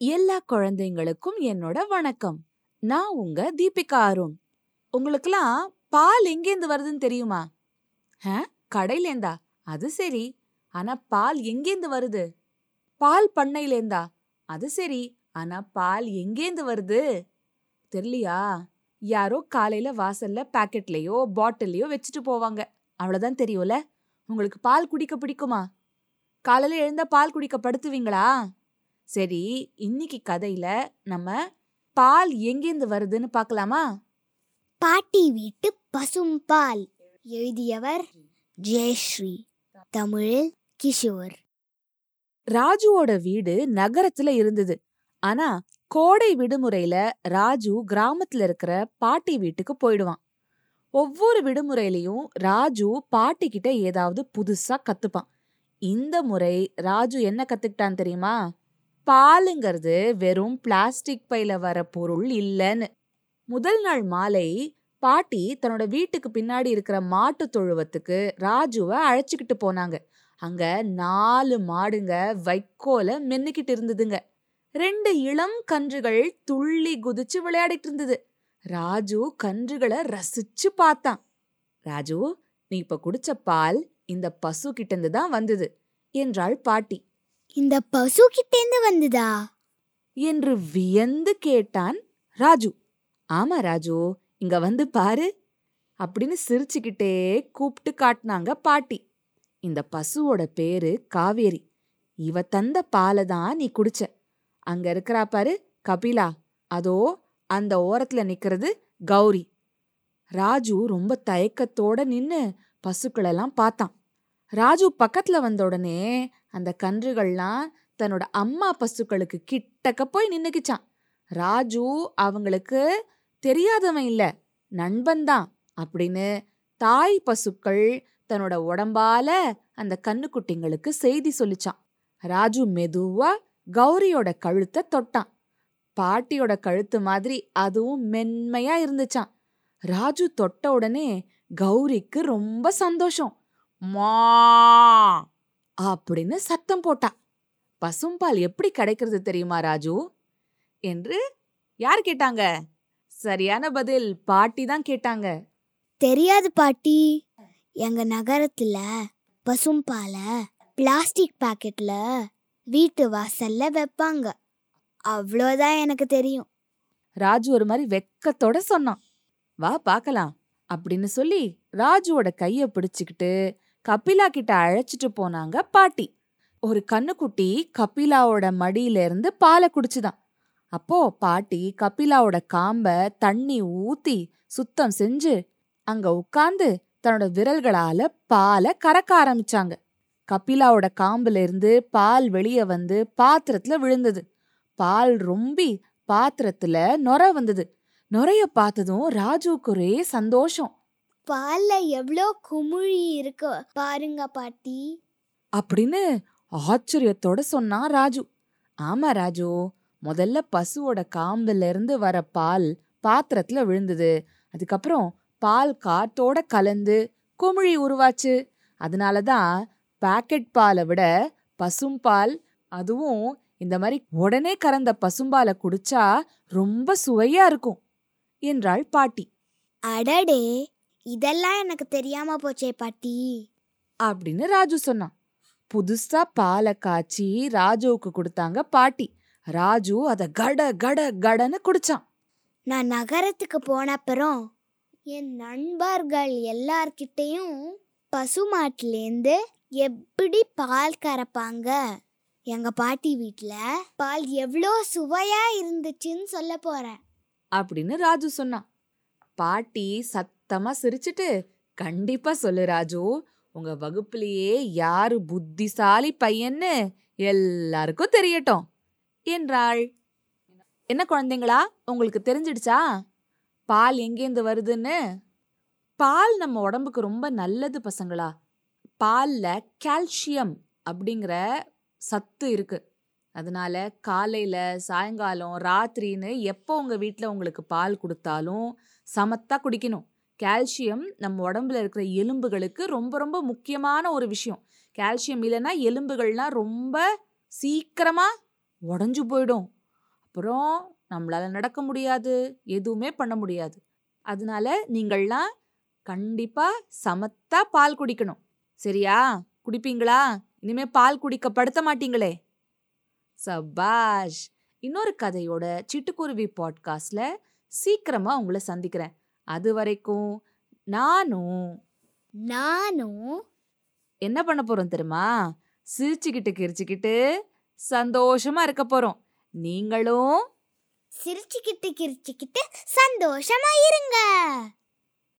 எல்லா குழந்தைங்களுக்கும் என்னோட வணக்கம். நான் உங்க தீபிகா அருண். உங்களுக்கெல்லாம் பால் எங்கேந்து வருதுன்னு தெரியுமா? ஹ கடையிலேந்தா. அது சரி. ஆனா பால் எங்கேந்து வருது? பால் பண்ணையிலேந்தா. அது சரி. ஆனா பால் எங்கேந்து வருது? தெரியலையா? யாரோ காலையில வாசல்ல பாக்கெட்லயோ பாட்டிலையோ வச்சுட்டு போவாங்க. அவ்வளவுதான் தெரியும்ல? உங்களுக்கு பால் குடிக்க பிடிக்குமா? காலையில எழுந்தா பால் குடிக்க படுத்துவீங்களா? சரி இன்னைக்கு கதையில நம்ம பால் எங்கேந்து வருதுன்னு பார்க்கலாமா பாட்டி வீட்டு பசும்பால் எழுதியவர் ஜெயஸ்ரீ தமிழில் கிஷோர். ராஜுவோட வீடு நகரத்துல இருந்தது. ஆனா கோடை விடுமுறையில ராஜு கிராமத்துல இருக்கிற பாட்டி வீட்டுக்கு போயிடுவான். ஒவ்வொரு விடுமுறையிலயும் ராஜு பாட்டி கிட்ட ஏதாவது புதுசா கத்துப்பான். இந்த முறை ராஜு என்ன கத்துக்கிட்டான் தெரியுமா? பாலுங்கிறது வெறும் பிளாஸ்டிக் பையில வர பொருள் இல்லைன்னு. முதல் நாள் மாலை பாட்டி தன்னோட வீட்டுக்கு பின்னாடி இருக்கிற மாட்டு தொழுவத்துக்கு ராஜுவை அழைச்சிக்கிட்டு போனாங்க. அங்க நாலு மாடுங்க வைக்கோல மென்னுக்கிட்டு இருந்ததுங்க. ரெண்டு இளம் கன்றுகள் துள்ளி குதிச்சு விளையாடிட்டு இருந்தது. ராஜு கன்றுகளை ரசிச்சு பார்த்தான். ராஜு நீ இப்ப குடிச்ச பால் இந்த பசு கிட்ட இருந்து தான் வந்தது என்றாள் பாட்டி. இந்த பசு கிட்டேந்து வந்ததா? என்று வியந்து கேட்டான் ராஜு. ஆமா ராஜு இங்க வந்து பாரு அப்படின்னு சிரிச்சுக்கிட்டே கூப்பிட்டு காட்டினாங்க பாட்டி. இந்த பசுவோட பேரு காவேரி. இவ தந்த பாலை தான் நீ குடிச்ச. அங்க இருக்கிறா பாரு கபிலா. அதோ அந்த ஓரத்துல நிக்கிறது கௌரி. ராஜு ரொம்ப தயக்கத்தோட நின்னு பசுக்களெல்லாம் பார்த்தான். ராஜு பக்கத்துல வந்த உடனே அந்த கன்றுகள்லாம் தன்னோட அம்மா பசுக்களுக்கு கிட்டக்க போய் நின்னுக்குச்சான் ராஜு அவங்களுக்கு தெரியாதவன் இல்ல நண்பன்தான் அப்படின்னு தாய் பசுக்கள் தன்னோட உடம்பால அந்த கண்ணுக்குட்டிங்களுக்கு செய்தி சொல்லிச்சான் ராஜு மெதுவா கௌரியோட கழுத்தை தொட்டான். பாட்டியோட கழுத்து மாதிரி அதுவும் மென்மையா இருந்துச்சான் ராஜு தொட்ட உடனே கௌரிக்கு ரொம்ப சந்தோஷம். மா. அப்படின்னு சத்தம் போட்டா. பசும்பால் எப்படி கிடைக்கிறது தெரியுமா ராஜு? என்று யார் கேட்டாங்க? சரியான பதில் பாட்டி தான் கேட்டாங்க. தெரியாது பாட்டி. எங்க நகரத்துல பசும்பால பிளாஸ்டிக் பாக்கெட்ல வீட்டு வாசல்ல வைப்பாங்க. அவ்வளோதான் எனக்கு தெரியும். ராஜு ஒரு மாதிரி வெக்கத்தோட சொன்னான். வா பார்க்கலாம் அப்படின்னு சொல்லி ராஜுவோட கைய பிடிச்சுக்கிட்டு கபிலா கிட்ட அழைச்சிட்டு போனாங்க பாட்டி. ஒரு கண்ணுக்குட்டி கபிலாவோட மடியில இருந்து பாலை குடிச்சுதான். அப்போ பாட்டி கபிலாவோட காம்ப தண்ணி ஊத்தி சுத்தம் செஞ்சு அங்க உட்கார்ந்து தன்னோட விரல்களால பாலை கறக்க ஆரம்பிச்சாங்க. கபிலாவோட காம்புல இருந்து பால் வெளியே வந்து பாத்திரத்துல விழுந்தது. பால் ரொம்பி பாத்திரத்துல நொர வந்தது. நொரைய பார்த்ததும் ராஜுவுக்கு ஒரே சந்தோஷம். பால்ல எவ்வளோ குமிழி இருக்கு பாருங்க பாட்டி. அப்படின்னு ஆச்சரியத்தோட சொன்னான் ராஜு. ஆமா ராஜு முதல்ல பசுவோட காம்புல இருந்து வர பால் பாத்திரத்துல விழுந்தது. அதுக்கப்புறம் பால் காத்தோட கலந்து குமிழி உருவாச்சு. அதனால தான் பாக்கெட் பாலை விட பசும்பால் அதுவும் இந்த மாதிரி உடனே கறந்த பசும்பாலை குடிச்சா ரொம்ப சுவையா இருக்கும் என்றாள் பாட்டி. அடடே இதெல்லாம் எனக்கு தெரியாம போச்சே பாட்டி. அப்படின்னு ராஜு சொன்னான். புதுசா பாலை காய்ச்சி ராஜுவுக்கு கொடுத்தாங்க பாட்டி. ராஜு அத கட கட கடன்னு குடிச்சான். நான் நகரத்துக்கு போனப்புறம் என் நண்பர்கள் எல்லார்கிட்டயும் பசுமாட்டிலேருந்து எப்படி பால் கறப்பாங்க? எங்க பாட்டி வீட்ல பால் எவ்வளோ சுவையா இருந்துச்சுன்னு சொல்ல போறேன். அப்படின்னு ராஜு சொன்னான். பாட்டி சத்தமா சிரிச்சிட்டு கண்டிப்பா சொல்லு ராஜு உங்க வகுப்புலேயே யாரு புத்திசாலி பையன்னு எல்லாருக்கும் தெரியட்டும் என்றாள். என்ன குழந்தைங்களா உங்களுக்கு தெரிஞ்சிடுச்சா? பால் எங்கேருந்து வருதுன்னு? பால் நம்ம உடம்புக்கு ரொம்ப நல்லது பசங்களா. பாலில் கால்சியம் அப்படிங்கிற சத்து இருக்கு. அதனால காலையில் சாயங்காலம் ராத்திரின்னு எப்போ உங்கள் வீட்டில் உங்களுக்கு பால் கொடுத்தாலும் சமத்தாக குடிக்கணும். கால்சியம் நம்ம உடம்புல இருக்கிற எலும்புகளுக்கு ரொம்ப ரொம்ப முக்கியமான ஒரு விஷயம். கால்சியம் இல்லைன்னா எலும்புகள்லாம் ரொம்ப சீக்கிரமாக உடஞ்சு போயிடும். அப்புறம் நம்மளால் நடக்க முடியாது எதுவுமே பண்ண முடியாது. அதனால நீங்கள்லாம் கண்டிப்பாக சமத்தாக பால் குடிக்கணும். சரியா? குடிப்பீங்களா? இனிமே பால் குடிக்க படுத்த மாட்டீங்களே. சபாஷ்! இன்னொரு கதையோட சிட்டுக்குருவி பாட்காஸ்டில் சீக்கிரமாக உங்களை சந்திக்கிறேன். அது வரைக்கும் நானும் நானும் என்ன பண்ண போறோம் தெரியுமா? சிரிச்சுக்கிட்டு கிரிச்சுக்கிட்டு சந்தோஷமா இருக்க போறோம். நீங்களும் சிரிச்சுக்கிட்டு கிரிச்சுக்கிட்டு சந்தோஷமா இருங்க.